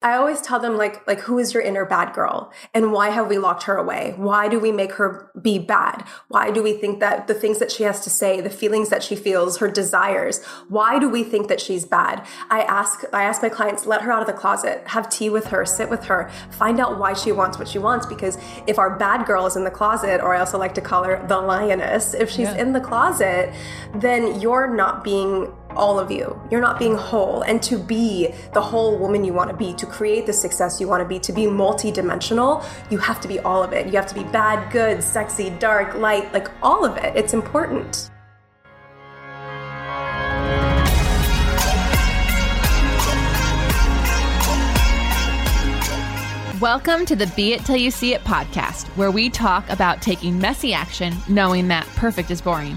I always tell them like like who is your inner bad girl and why have we locked her away? Why do we make her be bad? Why do we think that the things that she has to say, the feelings that she feels, her desires, why do we think that she's bad? I ask I ask my clients let her out of the closet, have tea with her, sit with her, find out why she wants what she wants because if our bad girl is in the closet or I also like to call her the lioness, if she's yeah. in the closet, then you're not being all of you. You're not being whole. And to be the whole woman you want to be, to create the success you want to be, to be multidimensional, you have to be all of it. You have to be bad, good, sexy, dark, light, like all of it. It's important. Welcome to the Be It Till You See It podcast, where we talk about taking messy action knowing that perfect is boring.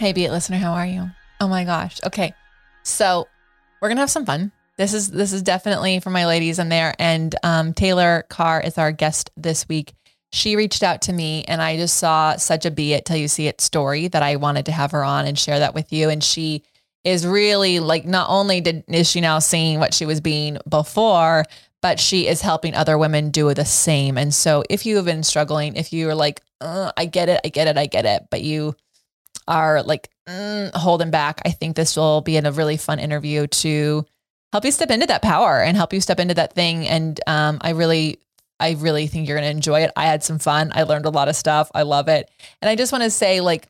Hey, Be It listener, how are you? Oh my gosh. Okay. So we're gonna have some fun. This is this is definitely for my ladies in there. And um, Taylor Carr is our guest this week. She reached out to me and I just saw such a be it till you see it story that I wanted to have her on and share that with you. And she is really like not only did is she now seeing what she was being before, but she is helping other women do the same. And so if you have been struggling, if you are like, uh, I get it, I get it, I get it, but you are like mm, holding back, I think this will be in a really fun interview to help you step into that power and help you step into that thing. And um, I really, I really think you're going to enjoy it. I had some fun. I learned a lot of stuff. I love it. And I just want to say, like,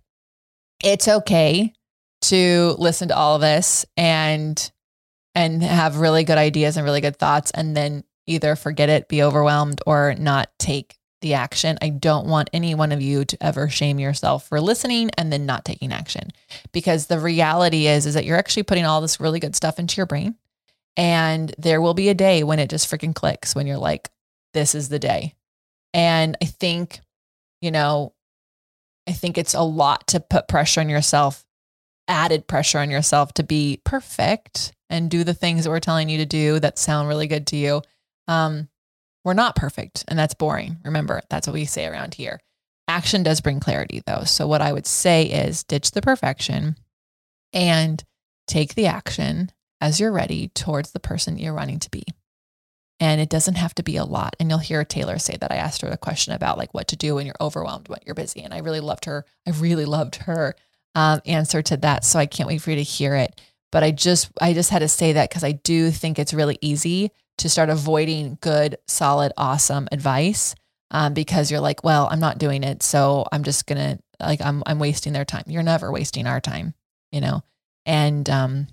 it's okay to listen to all of this and and have really good ideas and really good thoughts and then either forget it, be overwhelmed, or not take the action. I don't want any one of you to ever shame yourself for listening and then not taking action. Because the reality is is that you're actually putting all this really good stuff into your brain. And there will be a day when it just freaking clicks when you're like, this is the day. And I think, you know, I think it's a lot to put pressure on yourself, added pressure on yourself to be perfect and do the things that we're telling you to do that sound really good to you. Um, we're not perfect, and that's boring. Remember, that's what we say around here. Action does bring clarity, though. So, what I would say is ditch the perfection and take the action as you're ready towards the person you're running to be. And it doesn't have to be a lot. And you'll hear Taylor say that I asked her a question about like what to do when you're overwhelmed, when you're busy. And I really loved her. I really loved her um, answer to that. So I can't wait for you to hear it. But I just, I just had to say that because I do think it's really easy to start avoiding good, solid, awesome advice um, because you're like, well, I'm not doing it, so I'm just gonna like I'm I'm wasting their time. You're never wasting our time, you know. And um,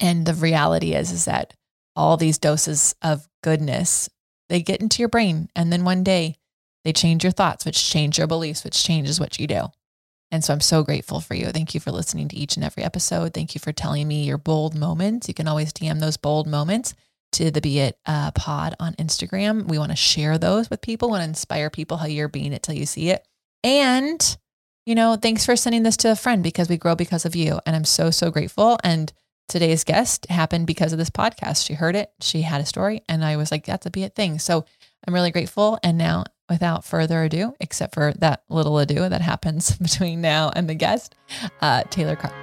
and the reality is is that all these doses of goodness they get into your brain, and then one day they change your thoughts, which change your beliefs, which changes what you do. And so I'm so grateful for you. Thank you for listening to each and every episode. Thank you for telling me your bold moments. You can always DM those bold moments to the Be It uh, pod on Instagram. We want to share those with people, want to inspire people how you're being it till you see it. And, you know, thanks for sending this to a friend because we grow because of you. And I'm so, so grateful. And today's guest happened because of this podcast. She heard it, she had a story, and I was like, that's a Be It thing. So I'm really grateful. And now, without further ado, except for that little ado that happens between now and the guest, uh, Taylor Carr.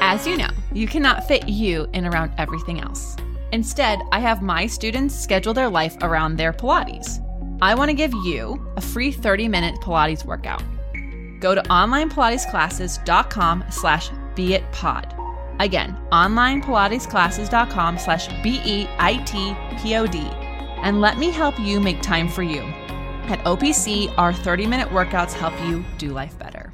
As you know, you cannot fit you in around everything else. Instead, I have my students schedule their life around their Pilates. I want to give you a free 30-minute Pilates workout. Go to onlinepilatesclasses.com slash beitpod. Again, onlinepilatesclasses.com slash B-E-I-T-P-O-D. And let me help you make time for you. At OPC, our 30-minute workouts help you do life better.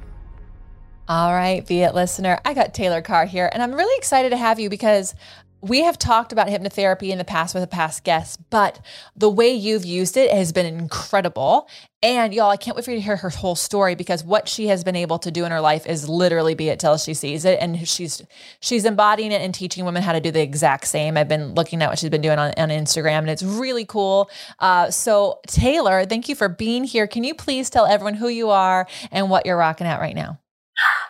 All right, Be It listener, I got Taylor Carr here, and I'm really excited to have you because we have talked about hypnotherapy in the past with a past guest, but the way you've used it has been incredible. And y'all, I can't wait for you to hear her whole story because what she has been able to do in her life is literally be it till she sees it. And she's she's embodying it and teaching women how to do the exact same. I've been looking at what she's been doing on, on Instagram and it's really cool. Uh, so Taylor, thank you for being here. Can you please tell everyone who you are and what you're rocking at right now?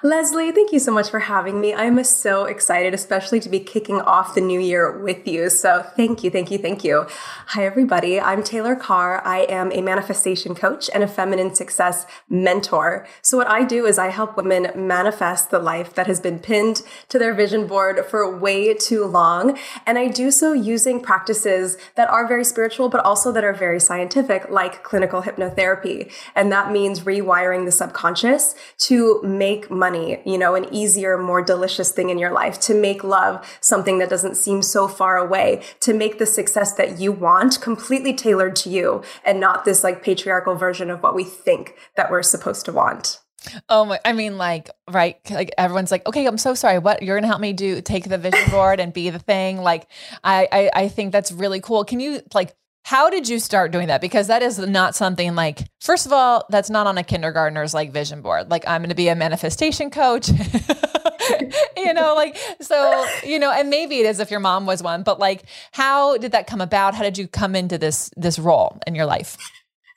Lesley, thank you so much for having me. I'm so excited, especially to be kicking off the new year with you. So thank you, thank you, thank you. Hi, everybody. I'm Taylor Carr. I am a manifestation coach and a feminine success mentor. So what I do is I help women manifest the life that has been pinned to their vision board for way too long. And I do so using practices that are very spiritual, but also that are very scientific, like clinical hypnotherapy. And that means rewiring the subconscious to make make money, you know, an easier, more delicious thing in your life, to make love something that doesn't seem so far away, to make the success that you want completely tailored to you and not this like patriarchal version of what we think that we're supposed to want. Oh my, I mean, like, right. Like everyone's like, okay, I'm so sorry. What you're going to help me do, take the vision board and be the thing. Like, I, I, I think that's really cool. Can you like, how did you start doing that? Because that is not something like, first of all, that's not on a kindergartner's like vision board. Like, I'm going to be a manifestation coach. you know, like, so, you know, and maybe it is if your mom was one, but like, how did that come about? How did you come into this, this role in your life?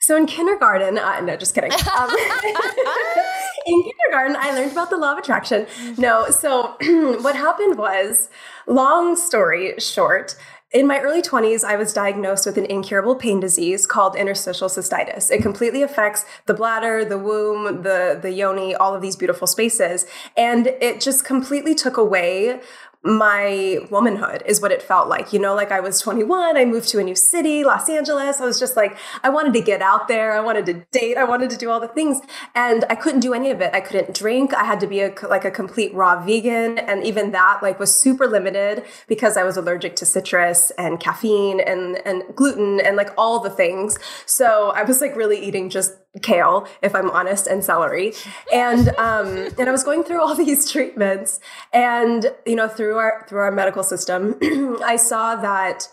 So in kindergarten, uh, no, just kidding. Um, in kindergarten, I learned about the law of attraction. No, so what happened was, long story short, in my early 20s, I was diagnosed with an incurable pain disease called interstitial cystitis. It completely affects the bladder, the womb, the, the yoni, all of these beautiful spaces. And it just completely took away my womanhood is what it felt like. You know, like I was 21, I moved to a new city, Los Angeles. I was just like, I wanted to get out there. I wanted to date. I wanted to do all the things. And I couldn't do any of it. I couldn't drink. I had to be a, like a complete raw vegan. And even that like was super limited because I was allergic to citrus and caffeine and, and gluten and like all the things. So I was like really eating just kale, if I'm honest, and celery. And um, and I was going through all these treatments, and you know, through our through our medical system, I saw that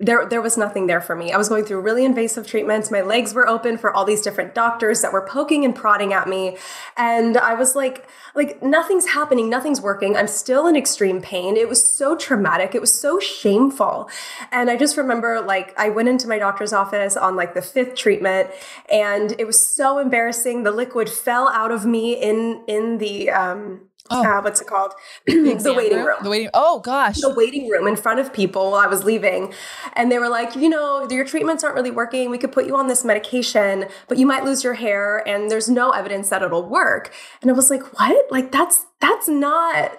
there there was nothing there for me. I was going through really invasive treatments. My legs were open for all these different doctors that were poking and prodding at me, and I was like like nothing's happening, nothing's working. I'm still in extreme pain. It was so traumatic. It was so shameful. And I just remember like I went into my doctor's office on like the fifth treatment and it was so embarrassing. The liquid fell out of me in in the um oh. uh, what's it called? the waiting room. The waiting. Oh gosh. The waiting room in front of people while I was leaving, and they were like, you know, your treatments aren't really working. We could put you on this medication, but you might lose your hair, and there's no evidence that it'll work. And I was like, what? Like that's that's not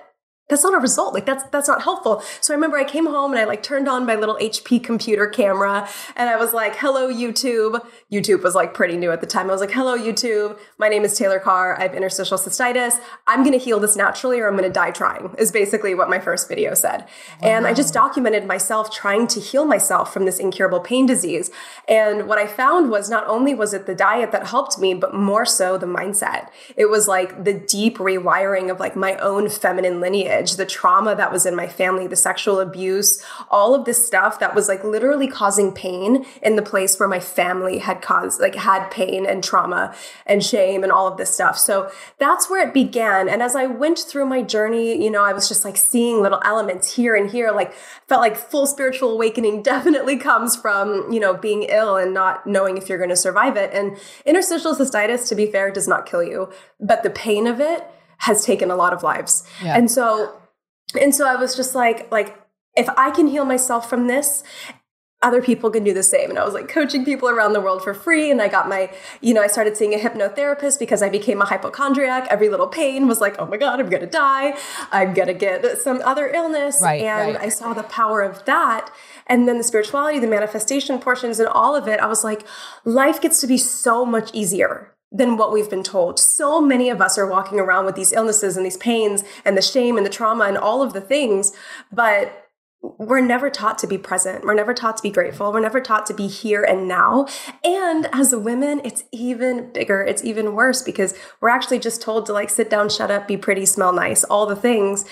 that's not a result. Like that's that's not helpful. So I remember I came home and I like turned on my little HP computer camera and I was like, "Hello YouTube." YouTube was like pretty new at the time. I was like, "Hello YouTube. My name is Taylor Carr. I have interstitial cystitis. I'm going to heal this naturally or I'm going to die trying." Is basically what my first video said. Wow. And I just documented myself trying to heal myself from this incurable pain disease. And what I found was not only was it the diet that helped me, but more so the mindset. It was like the deep rewiring of like my own feminine lineage the trauma that was in my family, the sexual abuse, all of this stuff that was like literally causing pain in the place where my family had caused, like had pain and trauma and shame and all of this stuff. So that's where it began. And as I went through my journey, you know, I was just like seeing little elements here and here, like felt like full spiritual awakening definitely comes from, you know, being ill and not knowing if you're going to survive it. And interstitial cystitis, to be fair, does not kill you, but the pain of it has taken a lot of lives. Yeah. And so and so I was just like like if I can heal myself from this other people can do the same. And I was like coaching people around the world for free. And I got my, you know, I started seeing a hypnotherapist because I became a hypochondriac. Every little pain was like, oh my God, I'm going to die. I'm going to get some other illness. Right, and right. I saw the power of that. And then the spirituality, the manifestation portions, and all of it. I was like, life gets to be so much easier than what we've been told. So many of us are walking around with these illnesses and these pains and the shame and the trauma and all of the things, but we're never taught to be present. We're never taught to be grateful. We're never taught to be here and now. And as women, it's even bigger. It's even worse because we're actually just told to like sit down, shut up, be pretty, smell nice, all the things.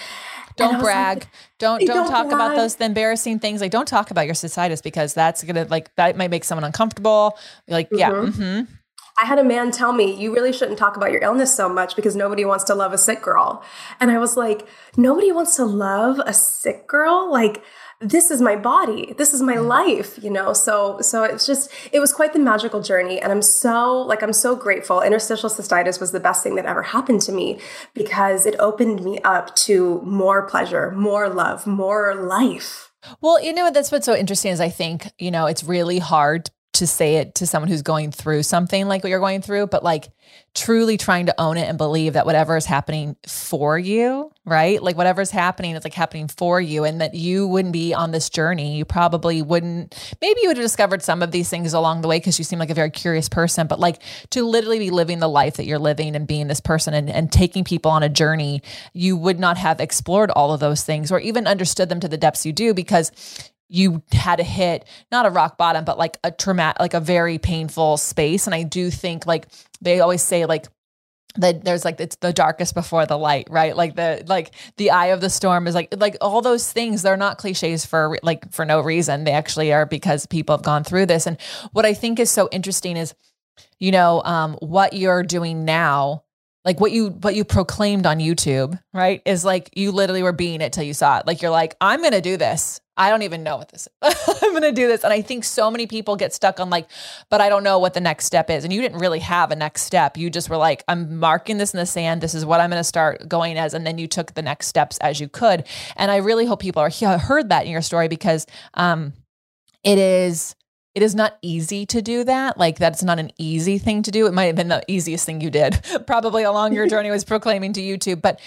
don't brag. Like, don't don't, don't talk brag. about those embarrassing things. Like don't talk about your cystitis because that's gonna like that might make someone uncomfortable. Like mm-hmm. yeah. Mm-hmm. I had a man tell me, you really shouldn't talk about your illness so much because nobody wants to love a sick girl. And I was like, nobody wants to love a sick girl? Like, this is my body. This is my mm-hmm. life you know? So so it's just it was quite the magical journey. And i'm so like i'm so grateful. Interstitial cystitis was the best thing that ever happened to me because it opened me up to more pleasure more love more life. Well you know that's what's so interesting is i think you know it's really hard to say it to someone who's going through something like what you're going through, but like truly trying to own it and believe that whatever is happening for you, right? Like whatever's happening is like happening for you and that you wouldn't be on this journey. You probably wouldn't, maybe you would have discovered some of these things along the way because you seem like a very curious person, but like to literally be living the life that you're living and being this person and, and taking people on a journey, you would not have explored all of those things or even understood them to the depths you do because you had to hit not a rock bottom but like a traumatic like a very painful space and i do think like they always say like that there's like it's the darkest before the light right like the like the eye of the storm is like like all those things they're not cliches for like for no reason they actually are because people have gone through this and what i think is so interesting is you know um what you're doing now like what you what you proclaimed on YouTube, right? Is like you literally were being it till you saw it. Like you're like, I'm gonna do this. I don't even know what this is. I'm gonna do this. And I think so many people get stuck on like, but I don't know what the next step is. And you didn't really have a next step. You just were like, I'm marking this in the sand. This is what I'm gonna start going as. And then you took the next steps as you could. And I really hope people are heard that in your story because um it is it is not easy to do that. Like that's not an easy thing to do. It might have been the easiest thing you did probably along your journey was proclaiming to YouTube. But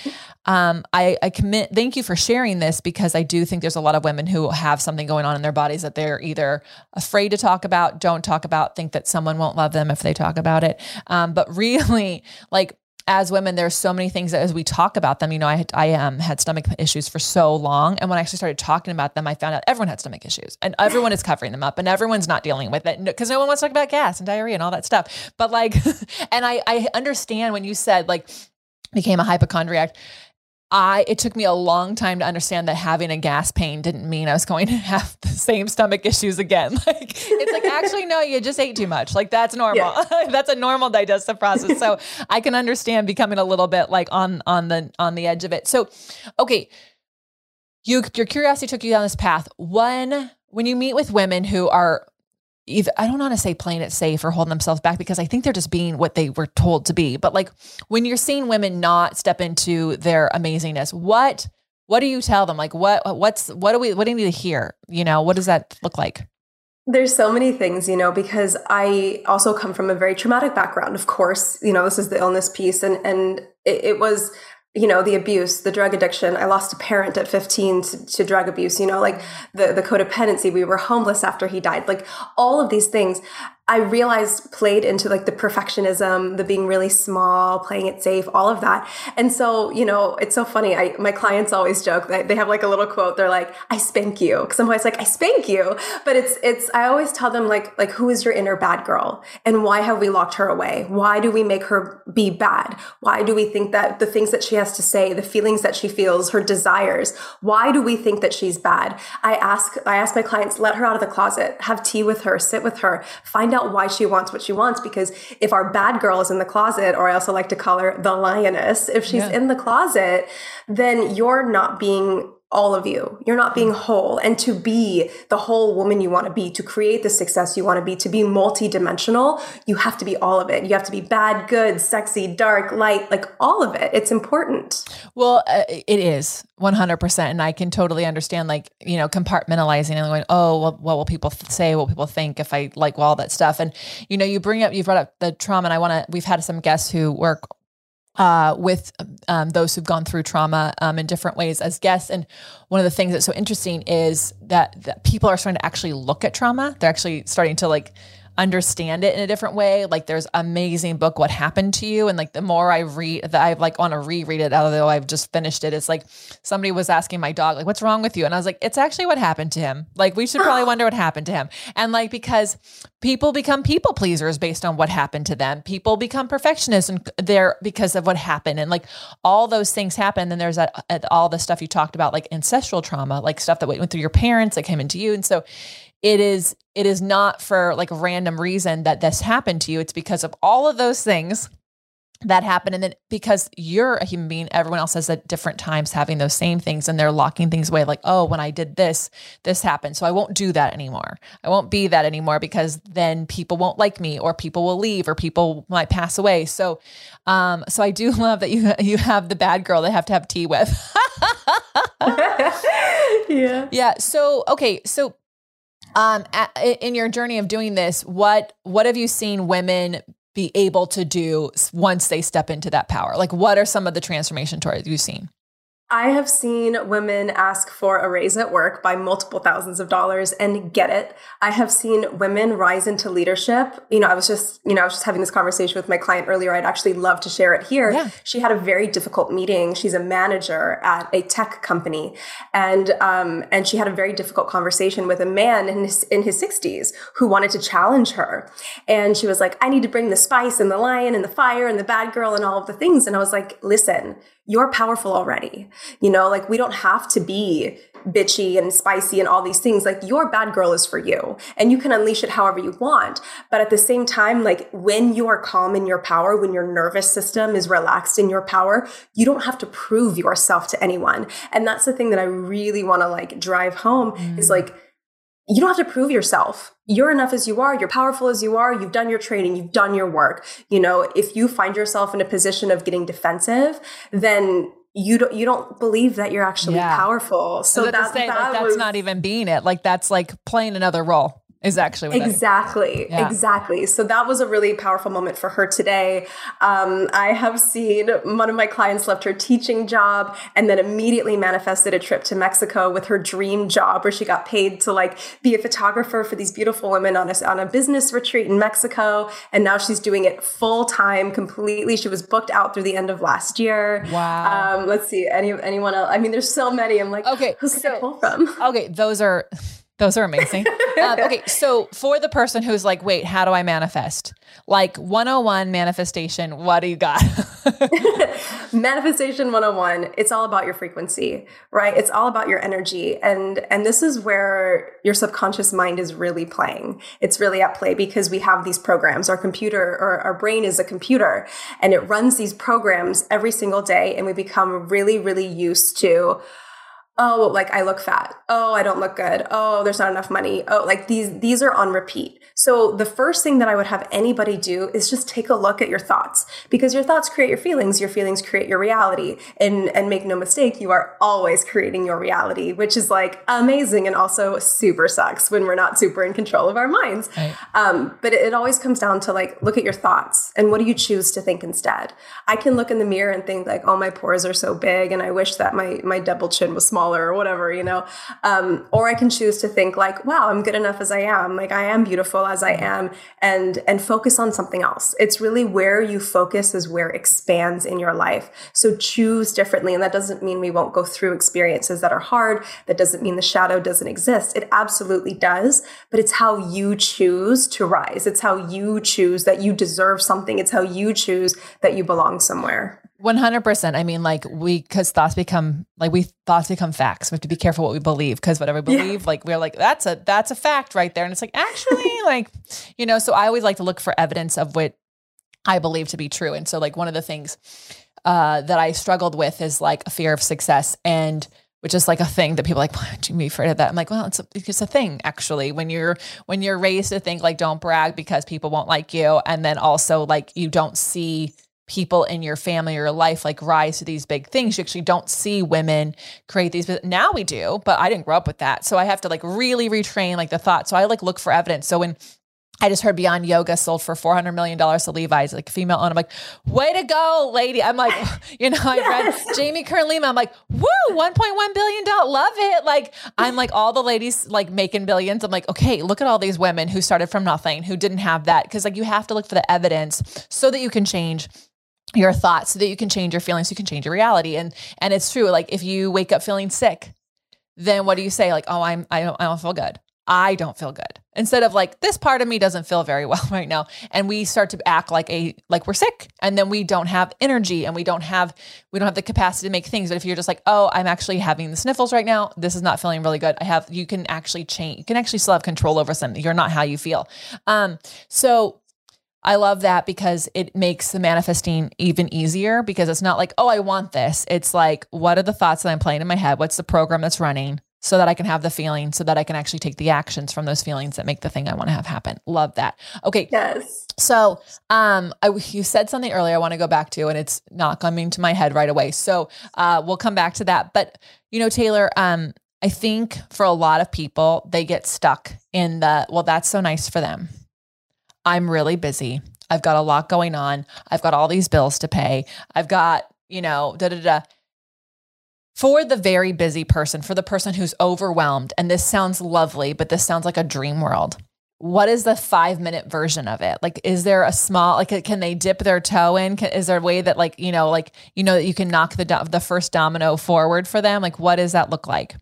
um, I, I commit, thank you for sharing this because I do think there's a lot of women who have something going on in their bodies that they're either afraid to talk about, don't talk about, think that someone won't love them if they talk about it. Um, but really like as women, there's so many things that as we talk about them, you know, I, I um, had stomach issues for so long. And when I actually started talking about them, I found out everyone had stomach issues and everyone is covering them up and everyone's not dealing with it because no one wants to talk about gas and diarrhea and all that stuff. But like, and I, I understand when you said like, became a hypochondriac I it took me a long time to understand that having a gas pain didn't mean I was going to have the same stomach issues again. Like it's like actually no, you just ate too much. Like that's normal. Yeah. that's a normal digestive process. So I can understand becoming a little bit like on on the on the edge of it. So okay, you your curiosity took you down this path. When when you meet with women who are either I don't want to say playing it safe or holding themselves back because I think they're just being what they were told to be. But like when you're seeing women not step into their amazingness, what what do you tell them? Like what what's what do we what do we need to hear? You know, what does that look like? There's so many things, you know, because I also come from a very traumatic background. Of course, you know, this is the illness piece and and it, it was you know the abuse the drug addiction. I lost a parent at 15 to, to, drug abuse you know like the the codependency. We were homeless after he died. Like all of these things I realized played into like the perfectionism, the being really small, playing it safe, all of that. And so, you know, it's so funny. I my clients always joke that they have like a little quote. They're like, "I spank you," because I'm always like, "I spank you," but it's it's. I always tell them like like who is your inner bad girl, and why have we locked her away? Why do we make her be bad? Why do we think that the things that she has to say, the feelings that she feels, her desires, why do we think that she's bad? I ask I ask my clients, let her out of the closet, have tea with her, sit with her, find find out why she wants what she wants because if our bad girl is in the closet or i also like to call her the lioness if she's yeah. in the closet then you're not being all of you. You're not being whole. And to be the whole woman you want to be, to create the success you want to be, to be multidimensional, you have to be all of it. You have to be bad, good, sexy, dark, light, like all of it. It's important. Well, uh, it is 100%. And I can totally understand, like, you know, compartmentalizing and going, oh, well, what will people say? What will people think if I like all that stuff? And, you know, you bring up, you've brought up the trauma. And I want to, we've had some guests who work uh, with um, those who've gone through trauma um, in different ways as guests. And one of the things that's so interesting is that, that people are starting to actually look at trauma. They're actually starting to like understand it in a different way. Like there's amazing book, What Happened to You. And like the more I read that I like want to reread it, although I've just finished it, it's like somebody was asking my dog, like, what's wrong with you? And I was like, it's actually what happened to him. Like we should probably wonder what happened to him. And like because people become people pleasers based on what happened to them. People become perfectionists and they're because of what happened. And like all those things happen. Then there's that uh, all the stuff you talked about, like ancestral trauma, like stuff that went through your parents that came into you. And so it is it is not for like a random reason that this happened to you. It's because of all of those things that happen. And then because you're a human being, everyone else has at different times having those same things and they're locking things away like, oh, when I did this, this happened. So I won't do that anymore. I won't be that anymore because then people won't like me or people will leave or people might pass away. So um, so I do love that you you have the bad girl that have to have tea with. yeah. Yeah. So okay. So um in your journey of doing this what what have you seen women be able to do once they step into that power? Like what are some of the transformation stories you've seen I have seen women ask for a raise at work by multiple thousands of dollars and get it. I have seen women rise into leadership. You know, I was just, you know, I was just having this conversation with my client earlier. I'd actually love to share it here. Yeah. She had a very difficult meeting. She's a manager at a tech company, and um, and she had a very difficult conversation with a man in his in his sixties who wanted to challenge her. And she was like, "I need to bring the spice and the lion and the fire and the bad girl and all of the things." And I was like, "Listen." You're powerful already. You know, like we don't have to be bitchy and spicy and all these things. Like your bad girl is for you and you can unleash it however you want. But at the same time, like when you are calm in your power, when your nervous system is relaxed in your power, you don't have to prove yourself to anyone. And that's the thing that I really want to like drive home mm. is like, you don't have to prove yourself. You're enough as you are. You're powerful as you are. You've done your training. You've done your work. You know, if you find yourself in a position of getting defensive, then you don't you don't believe that you're actually yeah. powerful. So that, say, that like, was, that's not even being it. Like that's like playing another role is actually exactly yeah. exactly. So that was a really powerful moment for her today. Um, i have seen one of my clients left her teaching job and then immediately manifested a trip to mexico with her dream job where she got paid to like be a photographer for these beautiful women on a, on a business retreat in mexico. And now she's doing it full time completely. She was booked out through the end of last year. Wow. Um, let's see any anyone else i mean there's so many. I'm like okay who's so, pull from? okay those are those are amazing. um, okay, so for the person who's like, wait, how do I manifest? Like 101 manifestation, what do you got? manifestation 101, it's all about your frequency, right? It's all about your energy. And and this is where your subconscious mind is really playing. It's really at play because we have these programs. Our computer or our brain is a computer and it runs these programs every single day and we become really really used to oh like i look fat. Oh i don't look good. Oh there's not enough money. Oh like these these are on repeat. So the first thing that i would have anybody do is just take a look at your thoughts because your thoughts create your feelings your feelings create your reality and and make no mistake you are always creating your reality which is like amazing and also super sucks when we're not super in control of our minds. Right. um, but it, it always comes down to like look at your thoughts and what do you choose to think instead? I can look in the mirror and think like oh my pores are so big and i wish that my my double chin was small smaller or whatever, you know. Um, or I can choose to think like, wow, I'm good enough as I am. Like I am beautiful as I am and and focus on something else. It's really where you focus is where expands in your life. So choose differently. And that doesn't mean we won't go through experiences that are hard. That doesn't mean the shadow doesn't exist. It absolutely does. But it's how you choose to rise. It's how you choose that you deserve something. It's how you choose that you belong somewhere. 100%. I mean, like, we, because thoughts become, like, we thoughts become facts. We have to be careful what we believe because whatever we believe, yeah. like, we're like, that's a, that's a fact right there. And it's like, actually, like, you know, so I always like to look for evidence of what I believe to be true. And so, like, one of the things uh, that I struggled with is like a fear of success and, which is like a thing that people are like, why do you be afraid of that? I'm like, well, it's a, it's a thing actually. When you're when you're raised to think like don't brag because people won't like you, and then also like you don't see people in your family or your life like rise to these big things. You actually don't see women create these. but Now we do, but I didn't grow up with that. So I have to like really retrain like the thought. So I like look for evidence. So when I just heard Beyond Yoga sold for $400 million to Levi's, like female owned. I'm like, way to go, lady. I'm like, you know, I yes. read Jamie Kern Lima. I'm like, woo, $1.1 billion. Love it. Like, I'm like, all the ladies like making billions. I'm like, okay, look at all these women who started from nothing, who didn't have that. Cause like you have to look for the evidence so that you can change your thoughts so that you can change your feelings, so you can change your reality. And and it's true. Like if you wake up feeling sick, then what do you say? Like, oh, I'm I don't I don't feel good. I don't feel good. Instead of like this part of me doesn't feel very well right now and we start to act like a like we're sick and then we don't have energy and we don't have we don't have the capacity to make things but if you're just like oh I'm actually having the sniffles right now this is not feeling really good I have you can actually change you can actually still have control over something you're not how you feel um so I love that because it makes the manifesting even easier because it's not like, oh, I want this. It's like, what are the thoughts that I'm playing in my head? What's the program that's running? so that I can have the feeling, so that I can actually take the actions from those feelings that make the thing I want to have happen. Love that. Okay. Yes. So, um, I, you said something earlier I want to go back to, and it's not coming to my head right away. So, uh, we'll come back to that. But, you know, Taylor, um, I think for a lot of people, they get stuck in the, well, that's so nice for them. I'm really busy. I've got a lot going on. I've got all these bills to pay. I've got, you know, da da da for the very busy person, for the person who's overwhelmed, and this sounds lovely, but this sounds like a dream world. What is the five minute version of it? Like, is there a small, like, can they dip their toe in? Can, is there a way that, like, you know, like, you know, that you can knock the, do- the first domino forward for them? Like, what does that look like?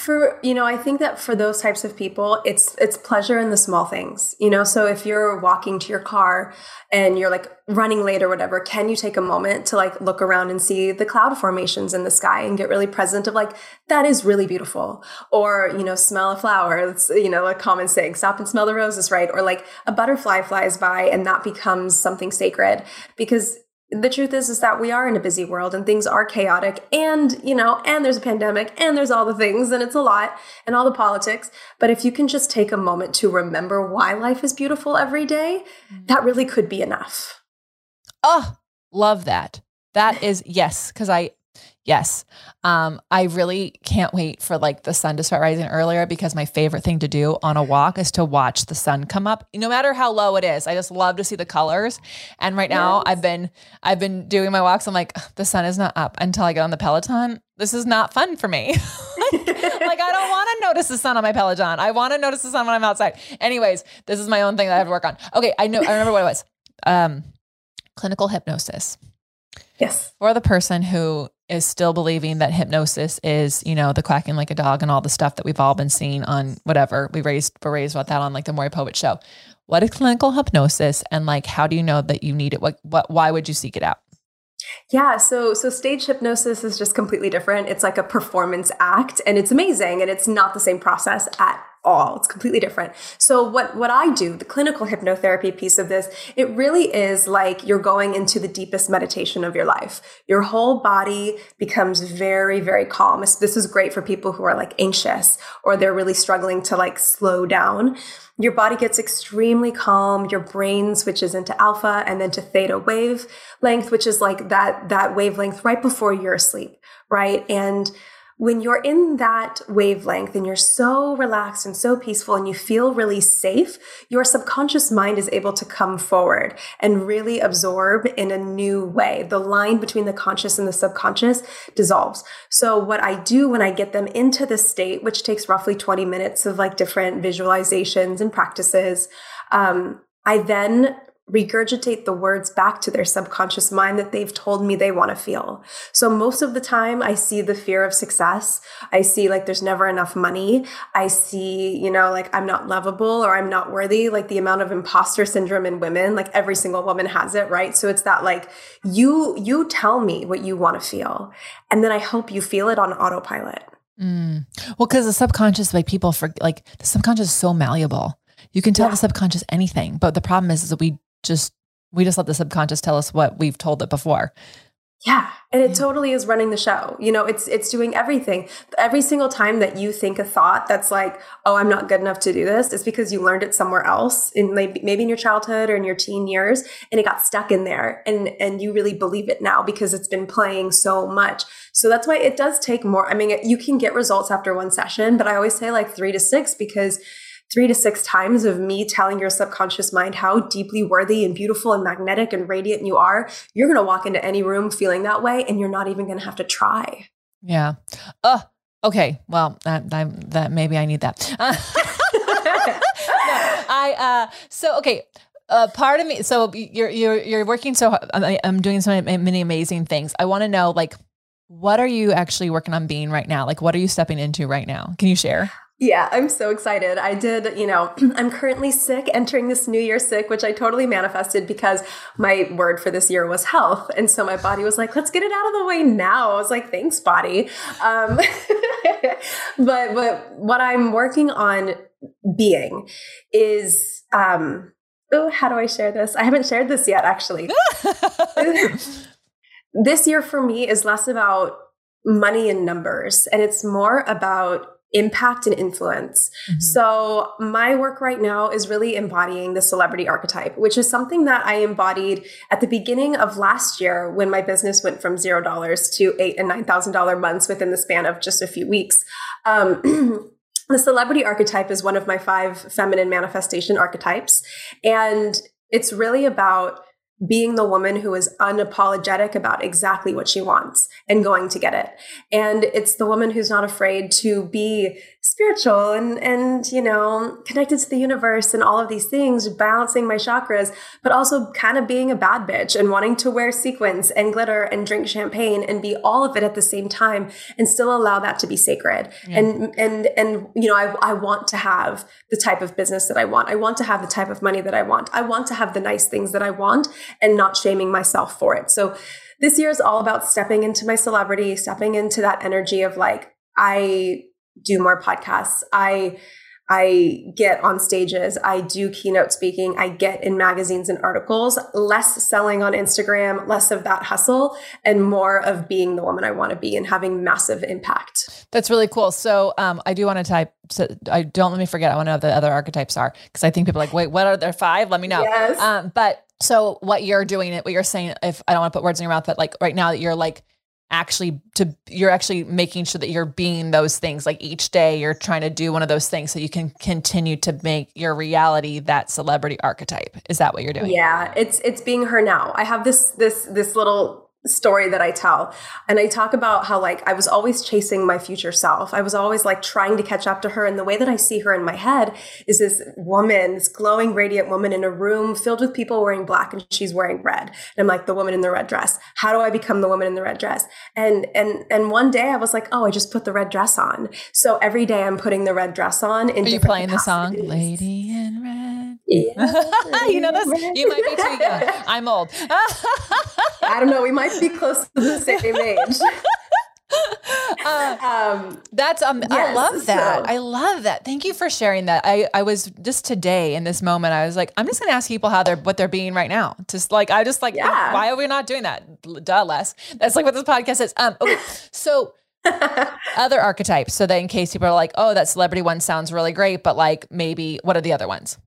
For you know i think that for those types of people it's it's pleasure in the small things you know? So if you're walking to your car and you're like running late or whatever can you take a moment to like look around and see the cloud formations in the sky and get really present of like that is really beautiful? Or you know smell a flower it's you know a common saying stop and smell the roses right? Or like a butterfly flies by and that becomes something sacred. Because the truth is is that we are in a busy world and things are chaotic and you know and there's a pandemic and there's all the things and it's a lot and all the politics. But if you can just take a moment to remember why life is beautiful every day mm-hmm. that really could be enough. Oh love that. That is yes because i Yes. Um, I really can't wait for like the sun to start rising earlier because my favorite thing to do on a walk is to watch the sun come up. No matter how low it is. I just love to see the colors. And right now yes. I've been I've been doing my walks. I'm like, the sun is not up until I get on the Peloton. This is not fun for me. like, like, I don't want to notice the sun on my Peloton. I want to notice the sun when I'm outside. Anyways, this is my own thing that I have to work on. Okay, I know I remember what it was. Um, clinical hypnosis. Yes. For the person who is still believing that hypnosis is, you know, the quacking like a dog and all the stuff that we've all been seeing on whatever we raised we raised about that on like the Maury Povich show. What is clinical hypnosis and like how do you know that you need it? What what why would you seek it out? Yeah, so so stage hypnosis is just completely different. It's like a performance act and it's amazing and it's not the same process at all. It's completely different. So what what I do, the clinical hypnotherapy piece of this, it really is like you're going into the deepest meditation of your life. Your whole body becomes very very calm. This is great for people who are like anxious or they're really struggling to like slow down. Your body gets extremely calm. Your brain switches into alpha and then to theta wave length, which is like that that wavelength right before you're asleep, right? And when you're in that wavelength and you're so relaxed and so peaceful and you feel really safe, your subconscious mind is able to come forward and really absorb in a new way. The line between the conscious and the subconscious dissolves. So what I do when I get them into this state, which takes roughly 20 minutes of like different visualizations and practices, um, I then regurgitate the words back to their subconscious mind that they've told me they want to feel. So most of the time I see the fear of success. I see like there's never enough money. I see, you know, like I'm not lovable or I'm not worthy, like the amount of imposter syndrome in women, like every single woman has it, right? So it's that like you you tell me what you want to feel and then I hope you feel it on autopilot. Mm. Well, because the subconscious, like people for like the subconscious is so malleable. You can tell yeah. the subconscious anything, but the problem is, is that we just we just let the subconscious tell us what we've told it before. Yeah, and it mm. totally is running the show. You know, it's it's doing everything. Every single time that you think a thought that's like, "Oh, I'm not good enough to do this," it's because you learned it somewhere else, in maybe, maybe in your childhood or in your teen years, and it got stuck in there, and and you really believe it now because it's been playing so much. So that's why it does take more. I mean, you can get results after one session, but I always say like three to six because three to six times of me telling your subconscious mind how deeply worthy and beautiful and magnetic and radiant you are, you're going to walk into any room feeling that way and you're not even going to have to try. Yeah. Uh, okay. Well, that, that, that maybe I need that. No, I, uh, so, okay. Uh, part of me, so you're, you're, you're working so, I'm doing so many amazing things. I want to know, like, what are you actually working on being right now? Like, what are you stepping into right now? Can you share? Yeah, I'm so excited. I did, you know, I'm currently sick, entering this new year sick, which I totally manifested because my word for this year was health. And so my body was like, let's get it out of the way now. I was like, thanks, body. Um, but, but what I'm working on being is, um, oh, how do I share this? I haven't shared this yet, actually. this year for me is less about money and numbers, and it's more about impact and influence. Mm-hmm. So, my work right now is really embodying the celebrity archetype, which is something that I embodied at the beginning of last year when my business went from zero dollars to eight and nine thousand dollar months within the span of just a few weeks. Um, the celebrity archetype is one of my five feminine manifestation archetypes, and it's really about being the woman who is unapologetic about exactly what she wants and going to get it. And it's the woman who's not afraid to be spiritual and and you know connected to the universe and all of these things balancing my chakras but also kind of being a bad bitch and wanting to wear sequins and glitter and drink champagne and be all of it at the same time and still allow that to be sacred. Yeah. and and and you know I, I want to have the type of business that i want. I want to have the type of money that i want. I want to have the nice things that i want and not shaming myself for it. So this year is all about stepping into my celebrity stepping into that energy of like i do more podcasts. I I get on stages, I do keynote speaking, I get in magazines and articles, less selling on Instagram, less of that hustle, and more of being the woman I want to be and having massive impact. That's really cool. So um, I do want to type, so I don't let me forget, I want to know what the other archetypes are because I think people are like, wait, what are there five? Let me know. Yes. Um, but so what you're doing, it, what you're saying, if I don't want to put words in your mouth, but like right now that you're like, actually to you're actually making sure that you're being those things. Like each day you're trying to do one of those things so you can continue to make your reality that celebrity archetype. Is that what you're doing? Yeah it's it's being her now. I have this this this little story that I tell. And I talk about how like I was always chasing my future self. I was always like trying to catch up to her. And the way that I see her in my head is this woman, this glowing, radiant woman in a room filled with people wearing black and she's wearing red. And I'm like the woman in the red dress. How do I become the woman in the red dress? And and and one day I was like, oh, I just put the red dress on. So every day I'm putting the red dress on. In Are you playing capacities. the song Lady in Red? Yeah. you know this? You might be too young. I'm old. I don't know. We might be close to the same age. Uh, um, that's um, yes, I love that. So. I love that. Thank you for sharing that. I I was just today in this moment. I was like, I'm just gonna ask people how they're what they're being right now. Just like I just like, yeah. why are we not doing that? Duh, less. That's like what this podcast is. Um, okay, so. other archetypes so that in case people are like oh that celebrity one sounds really great but like maybe what are the other ones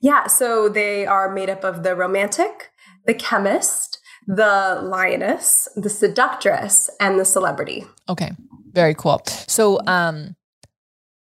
yeah so they are made up of the romantic the chemist the lioness, the seductress, and the celebrity. Okay, very cool. So, um,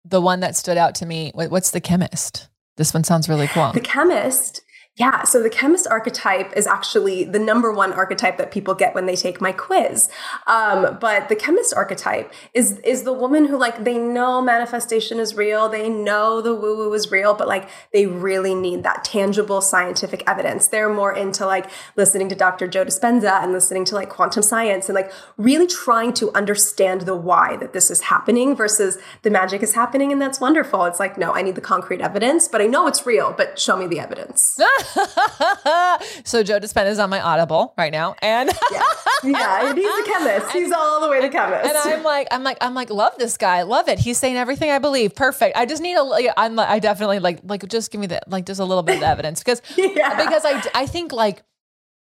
the one that stood out to me, what's the chemist? This one sounds really cool. The chemist yeah, so the chemist archetype is actually the number one archetype that people get when they take my quiz. Um, but the chemist archetype is is the woman who like they know manifestation is real, they know the woo woo is real, but like they really need that tangible scientific evidence. They're more into like listening to Dr. Joe Dispenza and listening to like quantum science and like really trying to understand the why that this is happening versus the magic is happening and that's wonderful. It's like no, I need the concrete evidence, but I know it's real, but show me the evidence. so Joe Dispenza is on my Audible right now, and yeah, yeah, he's a chemist. He's all the way to chemist. And I'm like, I'm like, I'm like, love this guy, love it. He's saying everything I believe. Perfect. I just need a. I'm. Like I definitely like, like, just give me that, like, just a little bit of evidence because, yeah. because I, I think like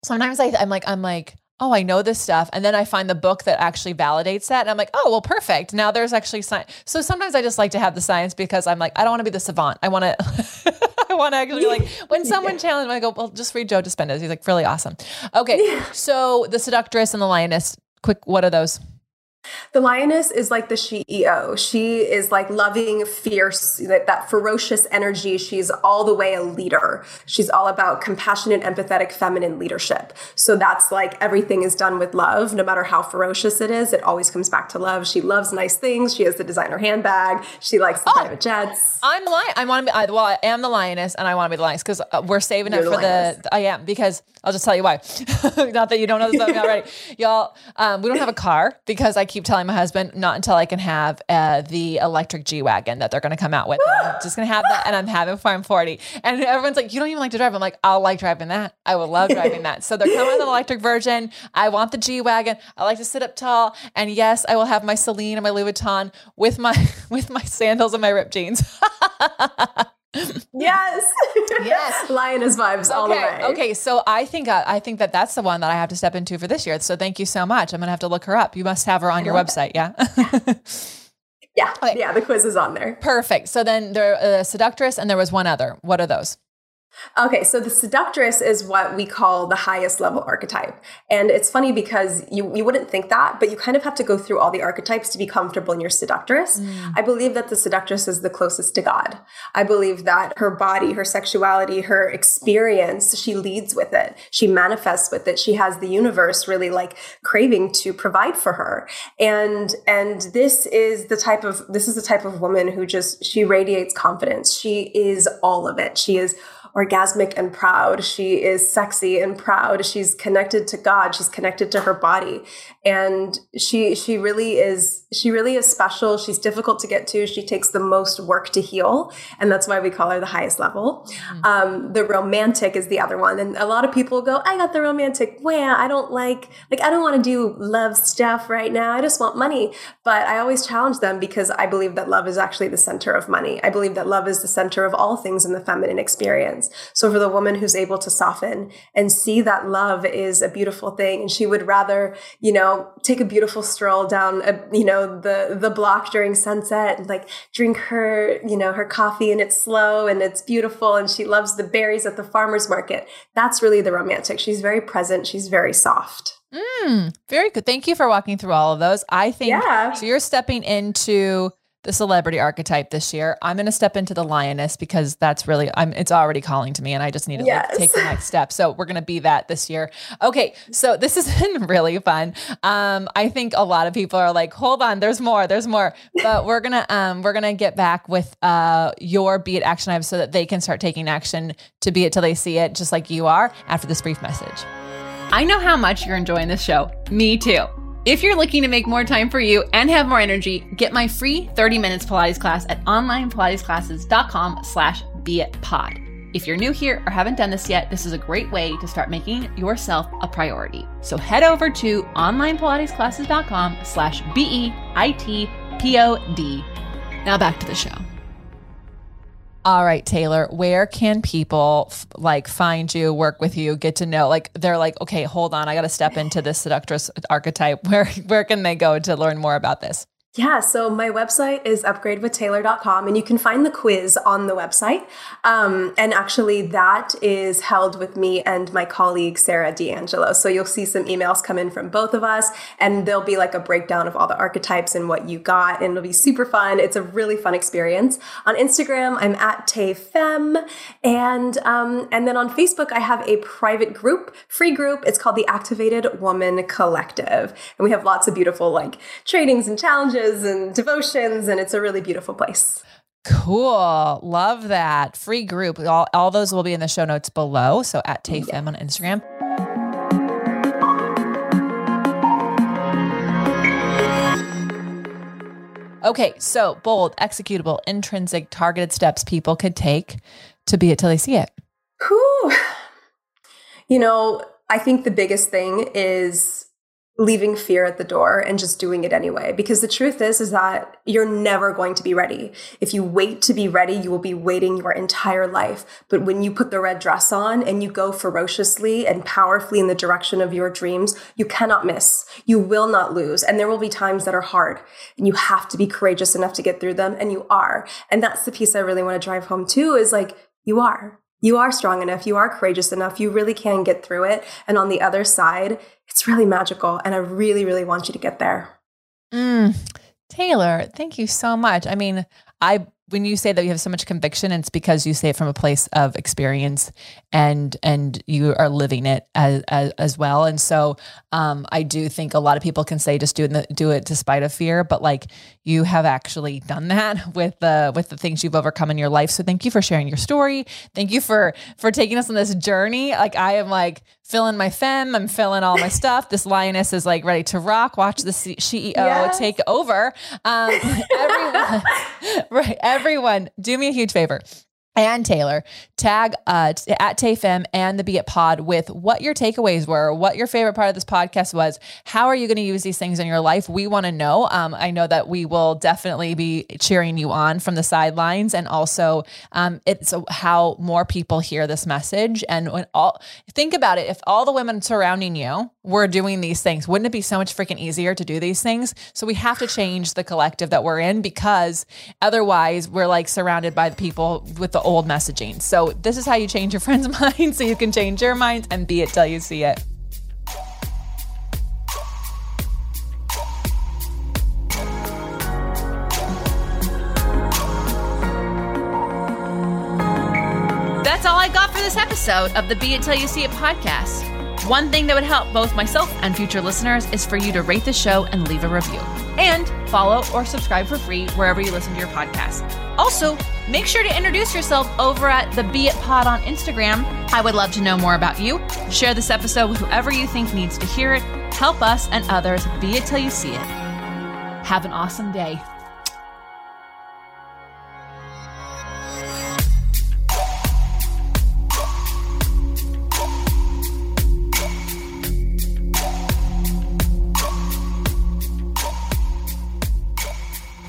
sometimes I, I'm like, I'm like oh, I know this stuff. And then I find the book that actually validates that. And I'm like, oh, well, perfect. Now there's actually science. So sometimes I just like to have the science because I'm like, I don't want to be the savant. I want to, Want to actually be like, when someone yeah. challenges me, I go, well, just read Joe Dispenza. He's like, really awesome. Okay. Yeah. So the seductress and the lioness, quick, what are those? The lioness is like the CEO. She is like loving, fierce, that, that ferocious energy. She's all the way a leader. She's all about compassionate, empathetic, feminine leadership. So that's like everything is done with love, no matter how ferocious it is. It always comes back to love. She loves nice things. She has the designer handbag. She likes the oh, private jets. I'm the lion. I want to be. I, well, I am the lioness, and I want to be the lioness because uh, we're saving You're it for the, the. I am because I'll just tell you why. Not that you don't know this about already, y'all. Um, we don't have a car because I keep telling my husband not until I can have uh, the electric G wagon that they're going to come out with. I'm just going to have that, and I'm having Farm 40. And everyone's like, "You don't even like to drive." I'm like, "I'll like driving that. I would love driving that." So they're coming with an electric version. I want the G wagon. I like to sit up tall, and yes, I will have my Celine and my Louis Vuitton with my with my sandals and my ripped jeans. yes. Yes. Lioness vibes okay. all the way. Okay. So I think uh, I think that that's the one that I have to step into for this year. So thank you so much. I'm gonna have to look her up. You must have her on your website. Yeah. yeah. Okay. Yeah. The quiz is on there. Perfect. So then there uh, seductress and there was one other. What are those? Okay, so the seductress is what we call the highest level archetype. And it's funny because you, you wouldn't think that, but you kind of have to go through all the archetypes to be comfortable in your seductress. Mm. I believe that the seductress is the closest to God. I believe that her body, her sexuality, her experience, she leads with it. She manifests with it. She has the universe really like craving to provide for her. And and this is the type of this is the type of woman who just she radiates confidence. She is all of it. She is orgasmic and proud. She is sexy and proud. She's connected to God. She's connected to her body. And she she really is she really is special. She's difficult to get to. She takes the most work to heal. And that's why we call her the highest level. Mm-hmm. Um, the romantic is the other one. And a lot of people go, I got the romantic. Well, I don't like like I don't want to do love stuff right now. I just want money. But I always challenge them because I believe that love is actually the center of money. I believe that love is the center of all things in the feminine experience. So for the woman who's able to soften and see that love is a beautiful thing, and she would rather, you know, take a beautiful stroll down, a, you know, the the block during sunset and like drink her, you know, her coffee and it's slow and it's beautiful, and she loves the berries at the farmers market. That's really the romantic. She's very present. She's very soft. Mm, very good. Thank you for walking through all of those. I think yeah. so. You're stepping into the celebrity archetype this year. I'm going to step into the lioness because that's really I'm it's already calling to me and I just need to yes. like, take the next step. So we're going to be that this year. Okay, so this has been really fun. Um I think a lot of people are like, "Hold on, there's more, there's more." But we're going to um we're going to get back with uh your be it action items so that they can start taking action to be it till they see it just like you are after this brief message. I know how much you're enjoying this show. Me too. If you're looking to make more time for you and have more energy, get my free 30 minutes Pilates class at onlinepilatesclasses.com slash pod. If you're new here or haven't done this yet, this is a great way to start making yourself a priority. So head over to onlinepilatesclasses.com slash B-E-I-T-P-O-D. Now back to the show. All right, Taylor, where can people f- like find you, work with you, get to know? Like they're like, okay, hold on, I got to step into this seductress archetype. Where where can they go to learn more about this? Yeah, so my website is upgradewithtaylor.com and you can find the quiz on the website. Um, and actually, that is held with me and my colleague, Sarah D'Angelo. So you'll see some emails come in from both of us, and there'll be like a breakdown of all the archetypes and what you got, and it'll be super fun. It's a really fun experience. On Instagram, I'm at TayFem, and, um, and then on Facebook, I have a private group, free group. It's called the Activated Woman Collective. And we have lots of beautiful like trainings and challenges and devotions, and it's a really beautiful place. Cool. Love that. Free group. All, all those will be in the show notes below. So at TayFem yeah. on Instagram. Okay, so bold, executable, intrinsic, targeted steps people could take to be it till they see it. Whew. You know, I think the biggest thing is leaving fear at the door and just doing it anyway. Because the truth is is that you're never going to be ready. If you wait to be ready you will be waiting your entire life. But when you put the red dress on and you go ferociously and powerfully in the direction of your dreams you cannot miss. You will not lose. And there will be times that are hard. And you have to be courageous enough to get through them. And you are. And that's the piece i really want to drive home too is like you are you are strong enough, you are courageous enough, you really can get through it. And on the other side, it's really magical. And I really, really want you to get there. Mm, Taylor, thank you so much. I mean, I when you say that you have so much conviction, it's because you say it from a place of experience and and you are living it as as, as well. And so um, I do think a lot of people can say just do it do it despite of fear, but like you have actually done that with the with the things you've overcome in your life. So thank you for sharing your story. Thank you for for taking us on this journey. Like I am like filling my fem, I'm filling all my stuff. This lioness is like ready to rock. Watch the CEO yes. take over. Um, everyone, right? Everyone, do me a huge favor and Taylor, tag uh, at TayFem and the Be It Pod with what your takeaways were, what your favorite part of this podcast was. How are you going to use these things in your life? We want to know. Um, I know that we will definitely be cheering you on from the sidelines, and also um, it's how more people hear this message. And when all think about it, if all the women surrounding you were doing these things, wouldn't it be so much freaking easier to do these things? So we have to change the collective that we're in because otherwise we're like surrounded by the people with the old messaging. So, this is how you change your friend's mind so you can change your minds and be it till you see it. That's all I got for this episode of the Be It Till You See It podcast. One thing that would help both myself and future listeners is for you to rate the show and leave a review. And follow or subscribe for free wherever you listen to your podcast. Also, make sure to introduce yourself over at the Be It Pod on Instagram. I would love to know more about you. Share this episode with whoever you think needs to hear it. Help us and others be it till you see it. Have an awesome day.